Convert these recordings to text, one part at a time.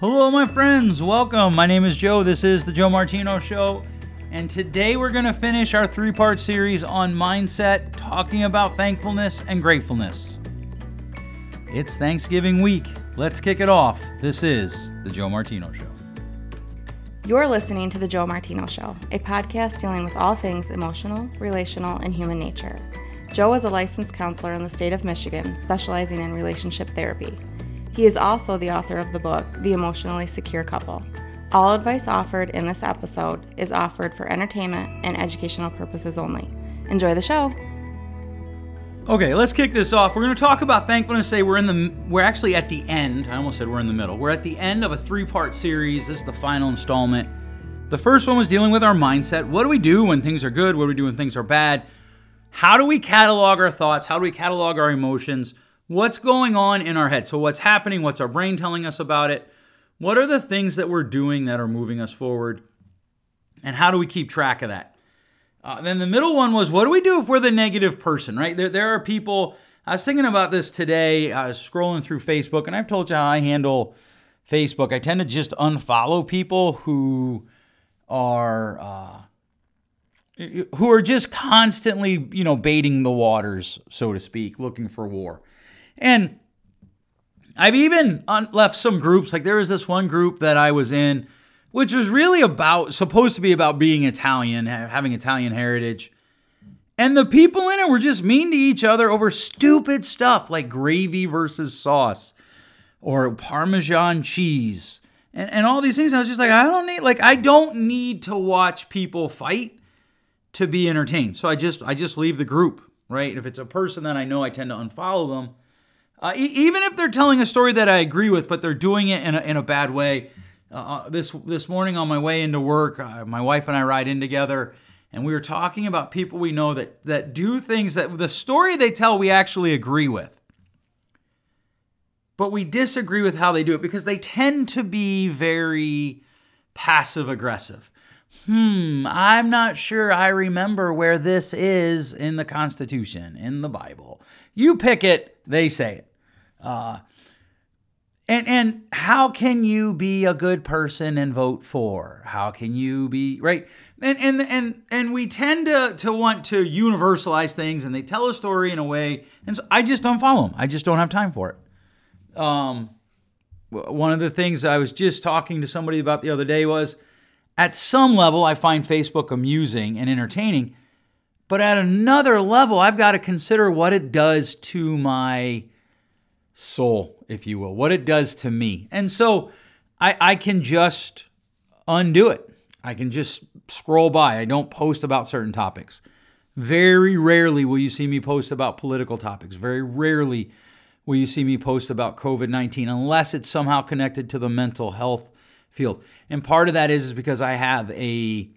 Hello, my friends. Welcome. My name is Joe. This is the Joe Martino Show. And today we're going to finish our three part series on mindset, talking about thankfulness and gratefulness. It's Thanksgiving week. Let's kick it off. This is the Joe Martino Show. You're listening to The Joe Martino Show, a podcast dealing with all things emotional, relational, and human nature. Joe is a licensed counselor in the state of Michigan, specializing in relationship therapy. He is also the author of the book, The Emotionally Secure Couple. All advice offered in this episode is offered for entertainment and educational purposes only. Enjoy the show. Okay, let's kick this off. We're going to talk about thankfulness. Say we're in the we're actually at the end. I almost said we're in the middle. We're at the end of a three-part series. This is the final installment. The first one was dealing with our mindset. What do we do when things are good? What do we do when things are bad? How do we catalog our thoughts? How do we catalog our emotions? What's going on in our head? So what's happening? What's our brain telling us about it? What are the things that we're doing that are moving us forward? And how do we keep track of that? Uh, then the middle one was what do we do if we're the negative person, right? There, there are people, I was thinking about this today. I was scrolling through Facebook, and I've told you how I handle Facebook. I tend to just unfollow people who are. Uh, who are just constantly, you know, baiting the waters, so to speak, looking for war. And I've even left some groups. Like there was this one group that I was in, which was really about supposed to be about being Italian, having Italian heritage. And the people in it were just mean to each other over stupid stuff like gravy versus sauce or Parmesan cheese and, and all these things. I was just like, I don't need like I don't need to watch people fight to be entertained. So I just I just leave the group, right? If it's a person that I know, I tend to unfollow them uh, e- even if they're telling a story that I agree with, but they're doing it in a, in a bad way. Uh, uh, this this morning on my way into work, uh, my wife and I ride in together, and we were talking about people we know that that do things that the story they tell we actually agree with, but we disagree with how they do it because they tend to be very passive aggressive. Hmm, I'm not sure I remember where this is in the Constitution, in the Bible. You pick it, they say it. Uh, and and how can you be a good person and vote for? How can you be right? And and and and we tend to to want to universalize things, and they tell a story in a way, and so I just don't follow them. I just don't have time for it. Um, one of the things I was just talking to somebody about the other day was, at some level, I find Facebook amusing and entertaining, but at another level, I've got to consider what it does to my soul, if you will, what it does to me. And so I, I can just undo it. I can just scroll by. I don't post about certain topics. Very rarely will you see me post about political topics. Very rarely will you see me post about COVID 19 unless it's somehow connected to the mental health field. And part of that is, is because I have a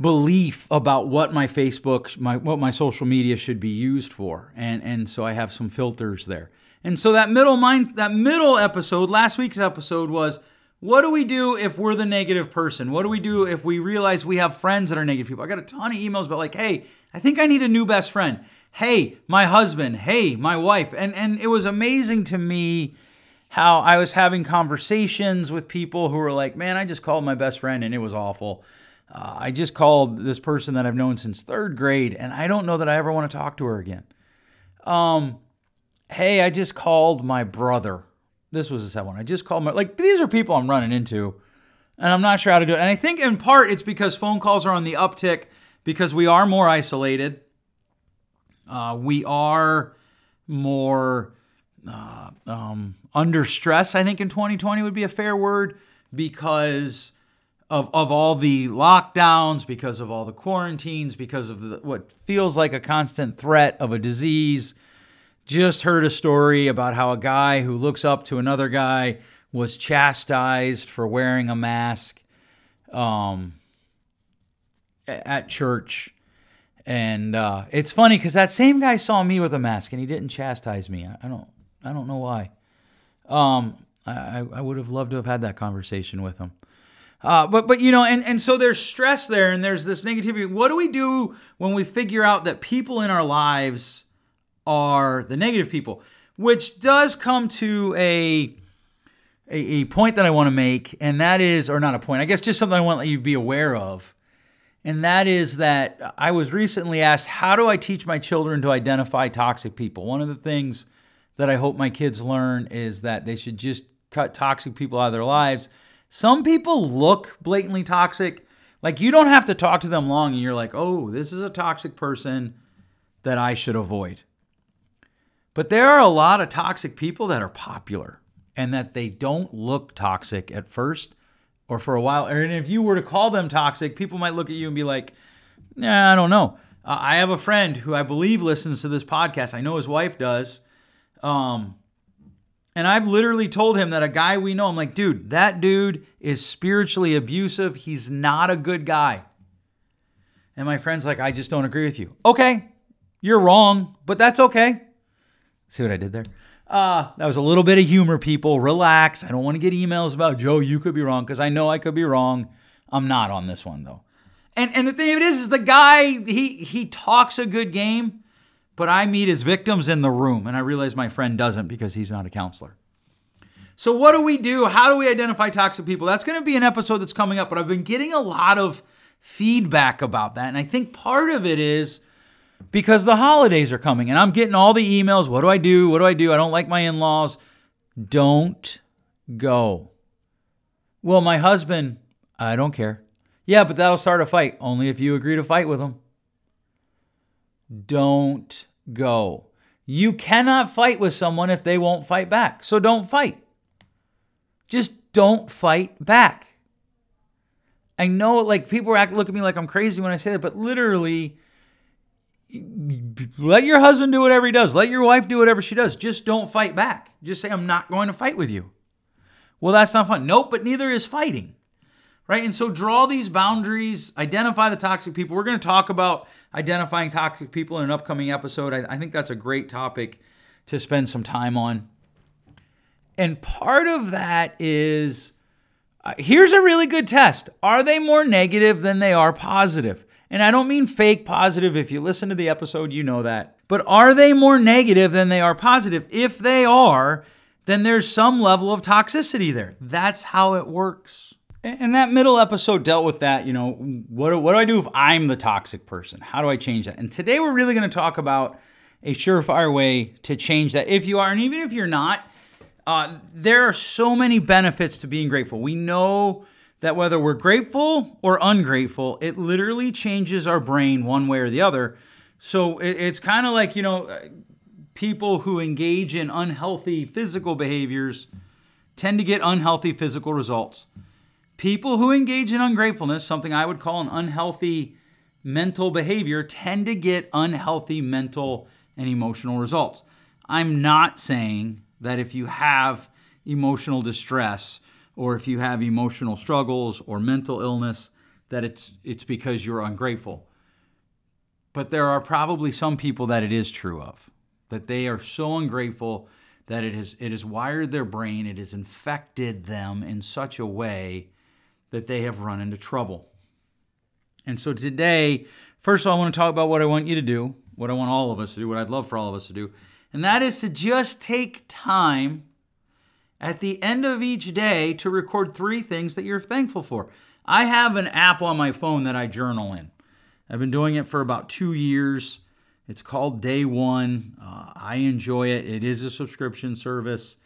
belief about what my Facebook, my what my social media should be used for, and and so I have some filters there. And so that middle mind, that middle episode, last week's episode was, what do we do if we're the negative person? What do we do if we realize we have friends that are negative people? I got a ton of emails about like, hey, I think I need a new best friend. Hey, my husband. Hey, my wife. And and it was amazing to me how I was having conversations with people who were like, man, I just called my best friend and it was awful. Uh, I just called this person that I've known since third grade, and I don't know that I ever want to talk to her again. Um, hey, I just called my brother. This was the second one. I just called my like these are people I'm running into, and I'm not sure how to do it. And I think in part it's because phone calls are on the uptick because we are more isolated. Uh, we are more uh, um, under stress. I think in 2020 would be a fair word because of, of all the lockdowns, because of all the quarantines, because of the, what feels like a constant threat of a disease. Just heard a story about how a guy who looks up to another guy was chastised for wearing a mask um, at church. And uh, it's funny because that same guy saw me with a mask and he didn't chastise me. I, I don't, I don't know why. Um, I, I would have loved to have had that conversation with him. Uh, but but you know, and, and so there's stress there, and there's this negativity. What do we do when we figure out that people in our lives are the negative people? Which does come to a a, a point that I want to make, and that is, or not a point, I guess just something I want you to be aware of. And that is that I was recently asked, how do I teach my children to identify toxic people? One of the things that I hope my kids learn is that they should just cut toxic people out of their lives. Some people look blatantly toxic. Like you don't have to talk to them long and you're like, oh, this is a toxic person that I should avoid. But there are a lot of toxic people that are popular and that they don't look toxic at first or for a while. And if you were to call them toxic, people might look at you and be like, "Yeah, I don't know. Uh, I have a friend who I believe listens to this podcast. I know his wife does. Um, and I've literally told him that a guy we know, I'm like, dude, that dude is spiritually abusive. He's not a good guy. And my friend's like, I just don't agree with you. Okay, you're wrong, but that's okay. See what I did there? Uh, that was a little bit of humor, people. Relax. I don't want to get emails about Joe, you could be wrong, because I know I could be wrong. I'm not on this one though. And and the thing of it is, is the guy, he he talks a good game, but I meet his victims in the room, and I realize my friend doesn't because he's not a counselor. So what do we do? How do we identify toxic people? That's going to be an episode that's coming up, but I've been getting a lot of feedback about that. And I think part of it is because the holidays are coming and I'm getting all the emails. What do I do? What do I do? I don't like my in laws. Don't go. Well, my husband, I don't care. Yeah, but that'll start a fight. Only if you agree to fight with them. Don't go. You cannot fight with someone if they won't fight back. So don't fight. Just don't fight back. I know, like, people act, look at me like I'm crazy when I say that, but literally, let your husband do whatever he does. Let your wife do whatever she does. Just don't fight back. Just say, I'm not going to fight with you. Well, that's not fun. Nope, but neither is fighting. Right? And so draw these boundaries, identify the toxic people. We're going to talk about identifying toxic people in an upcoming episode. I, I think that's a great topic to spend some time on. And part of that is uh, here's a really good test Are they more negative than they are positive? And I don't mean fake positive. If you listen to the episode, you know that. But are they more negative than they are positive? If they are, then there's some level of toxicity there. That's how it works. And that middle episode dealt with that. You know, what do, what do I do if I'm the toxic person? How do I change that? And today we're really going to talk about a surefire way to change that. If you are, and even if you're not, uh, there are so many benefits to being grateful. We know that whether we're grateful or ungrateful, it literally changes our brain one way or the other. So it, it's kind of like, you know, uh, people who engage in unhealthy physical behaviors tend to get unhealthy physical results. People who engage in ungratefulness, something I would call an unhealthy mental behavior, tend to get unhealthy mental and emotional results. I'm not saying that if you have emotional distress or if you have emotional struggles or mental illness, that it's it's because you're ungrateful. But there are probably some people that it is true of, that they are so ungrateful that it has it has wired their brain, it has infected them in such a way that they have run into trouble. And so today, first of all, I want to talk about what I want you to do, what I want all of us to do, what I'd love for all of us to do, and that is to just take time at the end of each day to record three things that you're thankful for. I have an app on my phone that I journal in. I've been doing it for about two years. It's called Day One. Uh, I enjoy it. It is a subscription service,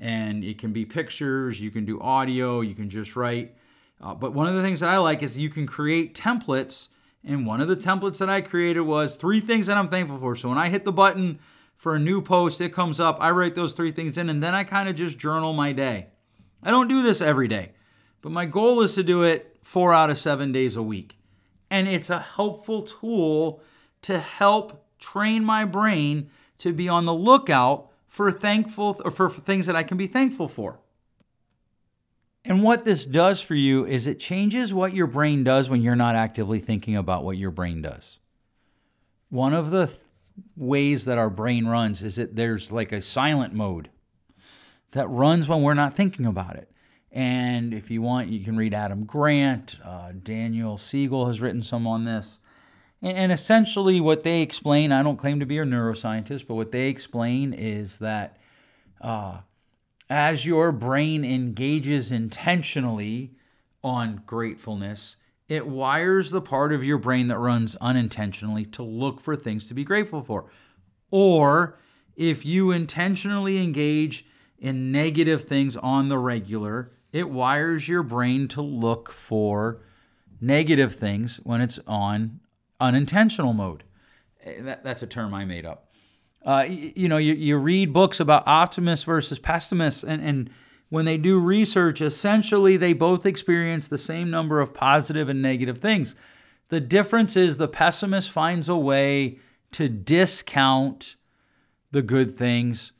and it can be pictures, you can do audio, you can just write. Uh, but one of the things that I like is you can create templates. And one of the templates that I created was three things that I'm thankful for. So when I hit the button for a new post, it comes up, I write those three things in, and then I kind of just journal my day. I don't do this every day, but my goal is to do it four out of seven days a week. And it's a helpful tool to help train my brain to be on the lookout for thankful or for things that I can be thankful for. And what this does for you is it changes what your brain does when you're not actively thinking about what your brain does. One of the ways that our brain runs is that there's like a silent mode that runs when we're not thinking about it. And if you want, you can read Adam Grant. Uh, Daniel Siegel has written some on this. And, and essentially, what they explain I don't claim to be a neuroscientist, but what they explain is that uh, as your brain engages intentionally on gratefulness, it wires the part of your brain that runs unintentionally to look for things to be grateful for. Or if you intentionally engage in negative things on the regular, it wires your brain to look for negative things when it's on unintentional mode. Eh, that, that's a term I made up. Uh, you, you, know, you, you read books about optimists versus pessimists, and, and when they do research, essentially they both experience the same number of positive and negative things. The difference is the pessimist finds a way to discount the good things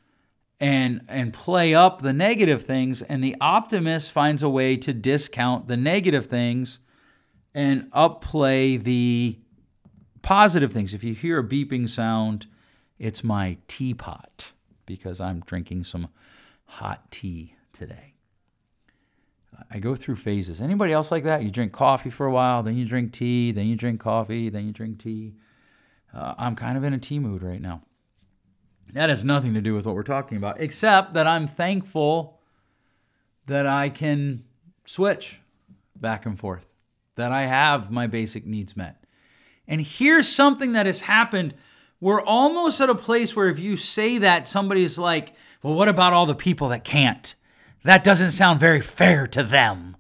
and and play up the negative things and the optimist finds a way to discount the negative things and upplay the positive things if you hear a beeping sound it's my teapot because i'm drinking some hot tea today i go through phases anybody else like that you drink coffee for a while then you drink tea then you drink coffee then you drink tea uh, i'm kind of in a tea mood right now that has nothing to do with what we're talking about, except that I'm thankful that I can switch back and forth, that I have my basic needs met. And here's something that has happened. We're almost at a place where if you say that, somebody's like, well, what about all the people that can't? That doesn't sound very fair to them.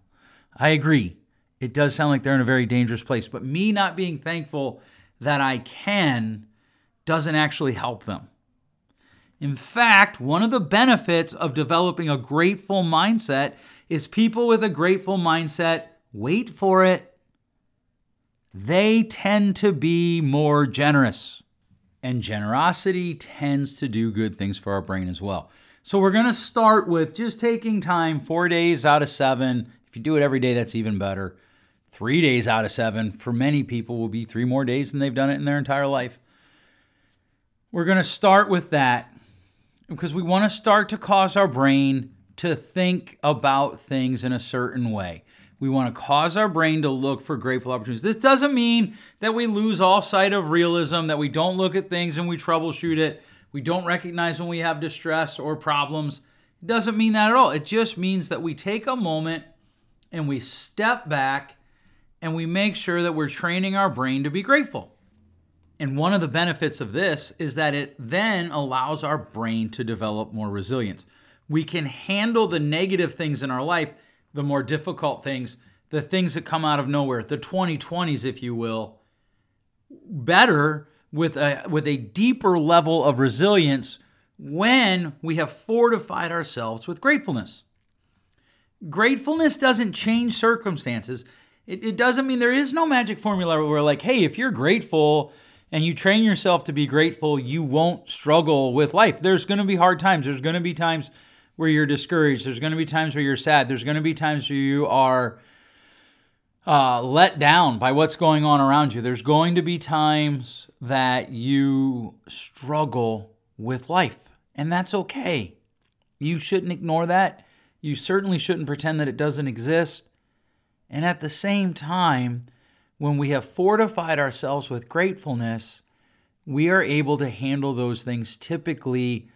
I agree. It does sound like they're in a very dangerous place. But me not being thankful that I can doesn't actually help them. In fact, one of the benefits of developing a grateful mindset is people with a grateful mindset, wait for it, they tend to be more generous. And generosity tends to do good things for our brain as well. So we're going to start with just taking time, four days out of seven. If you do it every day, that's even better. Three days out of seven, for many people, will be three more days than they've done it in their entire life. We're going to start with that because we want to start to cause our brain to think about things in a certain way. We want to cause our brain to look for grateful opportunities. This doesn't mean that we lose all sight of realism, that we don't look at things and we troubleshoot it. We don't recognize when we have distress or problems. It doesn't mean that at all. It just means that we take a moment and we step back and we make sure that we're training our brain to be grateful. And one of the benefits of this is that it then allows our brain to develop more resilience. We can handle the negative things in our life, the more difficult things, the things that come out of nowhere, the 2020s, if you will, better with a, with a deeper level of resilience when we have fortified ourselves with gratefulness. Gratefulness doesn't change circumstances. It, it doesn't mean there is no magic formula where we're like, hey, if you're grateful, and you train yourself to be grateful, you won't struggle with life. There's going to be hard times. There's going to be times where you're discouraged. There's going to be times where you're sad. There's going to be times where you are uh, let down by what's going on around you. There's going to be times that you struggle with life, and that's okay. You shouldn't ignore that. You certainly shouldn't pretend that it doesn't exist. And at the same time, when we have fortified ourselves with gratefulness, we are able to handle those things typically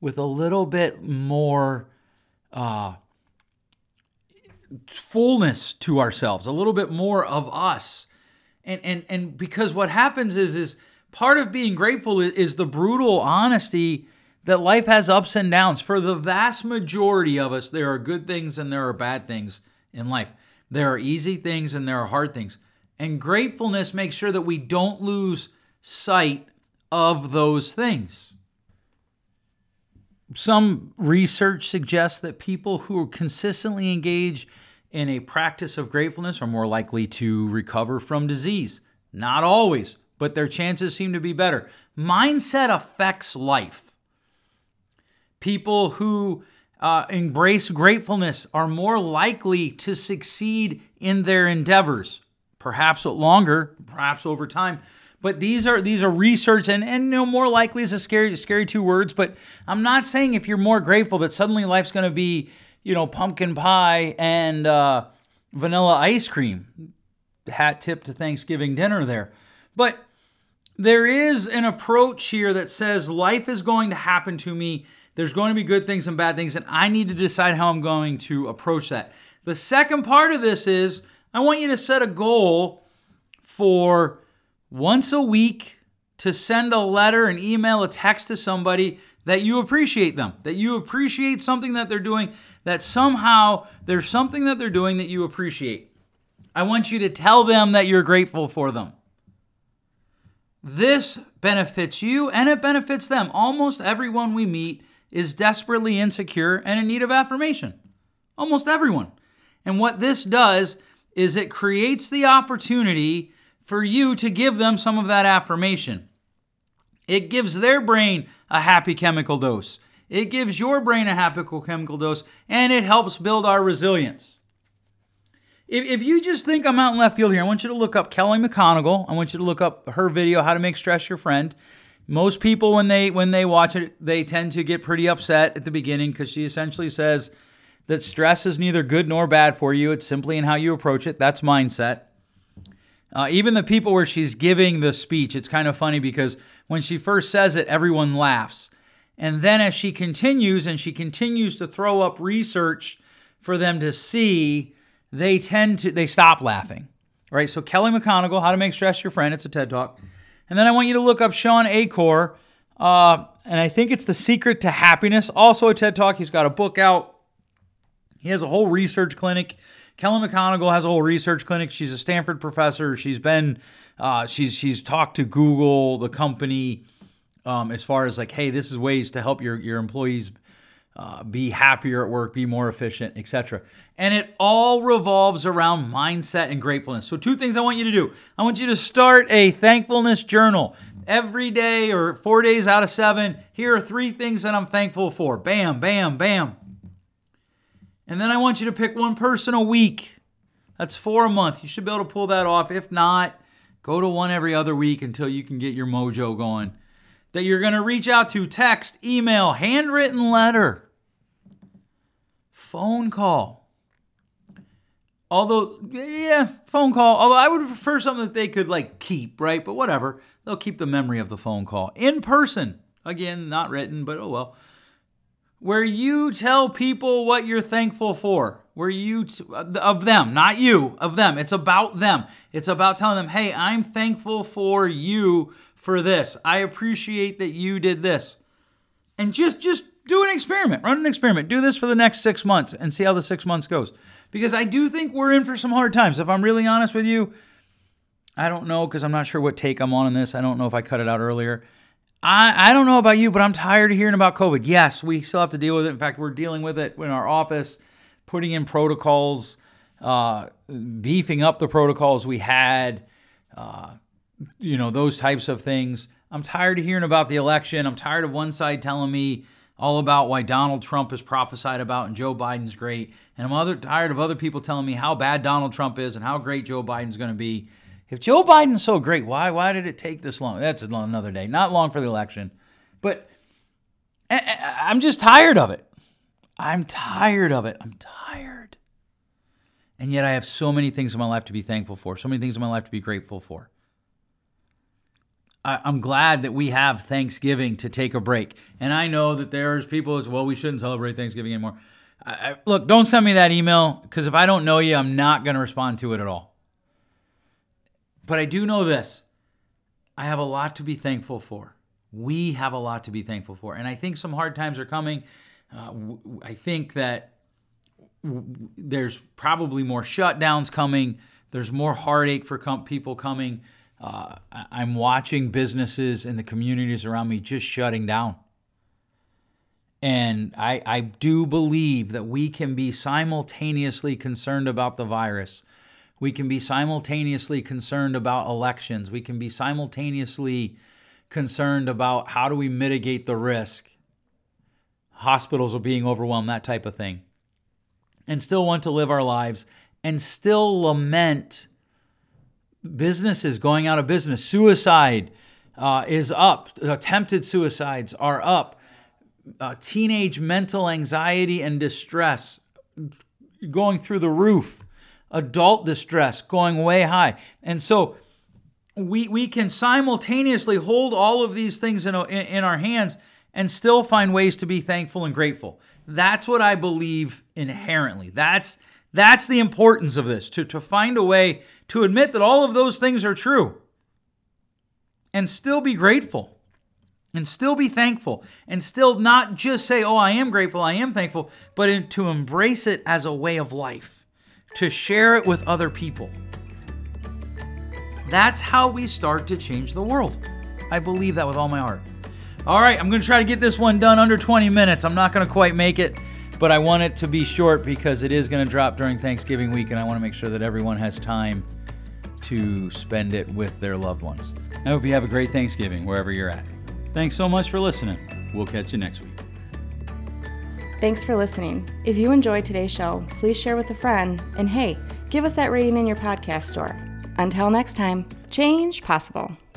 with a little bit more uh, fullness to ourselves, a little bit more of us. And, and, and because what happens is, is part of being grateful is, is the brutal honesty that life has ups and downs. For the vast majority of us, there are good things and there are bad things in life. There are easy things and there are hard things. And gratefulness makes sure that we don't lose sight of those things. Some research suggests that people who consistently engage in a practice of gratefulness are more likely to recover from disease. Not always, but their chances seem to be better. Mindset affects life. People who uh, embrace gratefulness are more likely to succeed in their endeavors perhaps longer, perhaps over time. But these are these are research and and know, more likely is a scary scary two words. But I'm not saying if you're more grateful that suddenly life's going to be you know pumpkin pie and uh, vanilla ice cream. Hat tip to Thanksgiving dinner there, but there is an approach here that says life is going to happen to me There's going to be good things and bad things, and I need to decide how I'm going to approach that. The second part of this is I want you to set a goal for once a week to send a letter, an email, a text to somebody that you appreciate them, that you appreciate something that they're doing, that somehow there's something that they're doing that you appreciate. I want you to tell them that you're grateful for them. This benefits you and it benefits them. Almost everyone we meet is desperately insecure and in need of affirmation. Almost everyone. And what this does is it creates the opportunity for you to give them some of that affirmation. It gives their brain a happy chemical dose. It gives your brain a happy chemical dose and it helps build our resilience. If, if you just think I'm out in left field here, I want you to look up Kelly McGonigal. I want you to look up her video, How to Make Stress Your Friend. Most people, when they when they watch it, they tend to get pretty upset at the beginning because she essentially says that stress is neither good nor bad for you. It's simply in how you approach it. That's mindset. Uh, even the people where she's giving the speech, it's kind of funny because when she first says it, everyone laughs. And then as she continues and she continues to throw up research for them to see, they tend to they stop laughing. Right? So Kelly McGonigal, How to Make Stress Your Friend, it's a TED Talk. And then I want you to look up Shawn Achor, uh, and I think it's The Secret to Happiness, also a TED Talk. He's got a book out. He has a whole research clinic. Kelly McGonigal has a whole research clinic. She's a Stanford professor. She's been, uh, she's she's talked to Google, the company, um, as far as like, hey, this is ways to help your your employees uh, be happier at work, be more efficient, etc. And it all revolves around mindset and gratefulness. So, two things I want you to do I want you to start a thankfulness journal every day or four days out of seven. Here are three things that I'm thankful for. Bam, bam, bam. And then I want you to pick one person a week. That's four a month. You should be able to pull that off. If not, go to one every other week until you can get your mojo going that you're going to reach out to text, email, handwritten letter, phone call. Although, yeah, phone call. Although I would prefer something that they could like keep, right? But whatever. They'll keep the memory of the phone call. In person. Again, not written, but oh well. Where you tell people what you're thankful for. Where you, t- of them, not you, of them. It's about them. It's about telling them, hey, I'm thankful for you for this. I appreciate that you did this. And just just do an experiment. Run an experiment. Do this for the next 6 months and see how the 6 months goes. Because I do think we're in for some hard times. If I'm really honest with you, I don't know because I'm not sure what take I'm on in this. I don't know if I cut it out earlier. I, I don't know about you, but I'm tired of hearing about COVID. Yes, we still have to deal with it. In fact, we're dealing with it in our office, putting in protocols, uh, beefing up the protocols we had. Uh, you know, those types of things. I'm tired of hearing about the election. I'm tired of one side telling me all about why Donald Trump is prophesied about and Joe Biden's great. And I'm other, tired of other people telling me how bad Donald Trump is and how great Joe Biden's going to be. If Joe Biden's so great, why why did it take this long? That's another day. Not long for the election. But I'm just tired of it. I'm tired of it. I'm tired. And yet I have so many things in my life to be thankful for, so many things in my life to be grateful for. I'm glad that we have Thanksgiving to take a break. And I know that there's people as well, we shouldn't celebrate Thanksgiving anymore. I, I, look, don't send me that email because if I don't know you, I'm not going to respond to it at all. But I do know this I have a lot to be thankful for. We have a lot to be thankful for. And I think some hard times are coming. Uh, I think that there's probably more shutdowns coming, there's more heartache for com- people coming. Uh, I'm watching businesses and the communities around me just shutting down. And I, I do believe that we can be simultaneously concerned about the virus. We can be simultaneously concerned about elections. We can be simultaneously concerned about how do we mitigate the risk. Hospitals are being overwhelmed, that type of thing. And still want to live our lives and still lament businesses going out of business. Suicide uh, is up. Attempted suicides are up. Uh, teenage mental anxiety and distress going through the roof. Adult distress going way high. And so we, we can simultaneously hold all of these things in, in, our hands and still find ways to be thankful and grateful. That's what I believe inherently. That's that's the importance of this to, to find a way to admit that all of those things are true and still be grateful and still be thankful and still not just say, Oh, I am grateful, I am thankful, but in, to embrace it as a way of life, to share it with other people. That's how we start to change the world. I believe that with all my heart. All right, I'm going to try to get this one done under 20 minutes. I'm not going to quite make it, but I want it to be short because it is going to drop during Thanksgiving week, and I want to make sure that everyone has time to spend it with their loved ones. I hope you have a great Thanksgiving wherever you're at. Thanks so much for listening. We'll catch you next week. Thanks for listening. If you enjoyed today's show, please share with a friend. And hey, give us that rating in your podcast store. Until next time, change possible.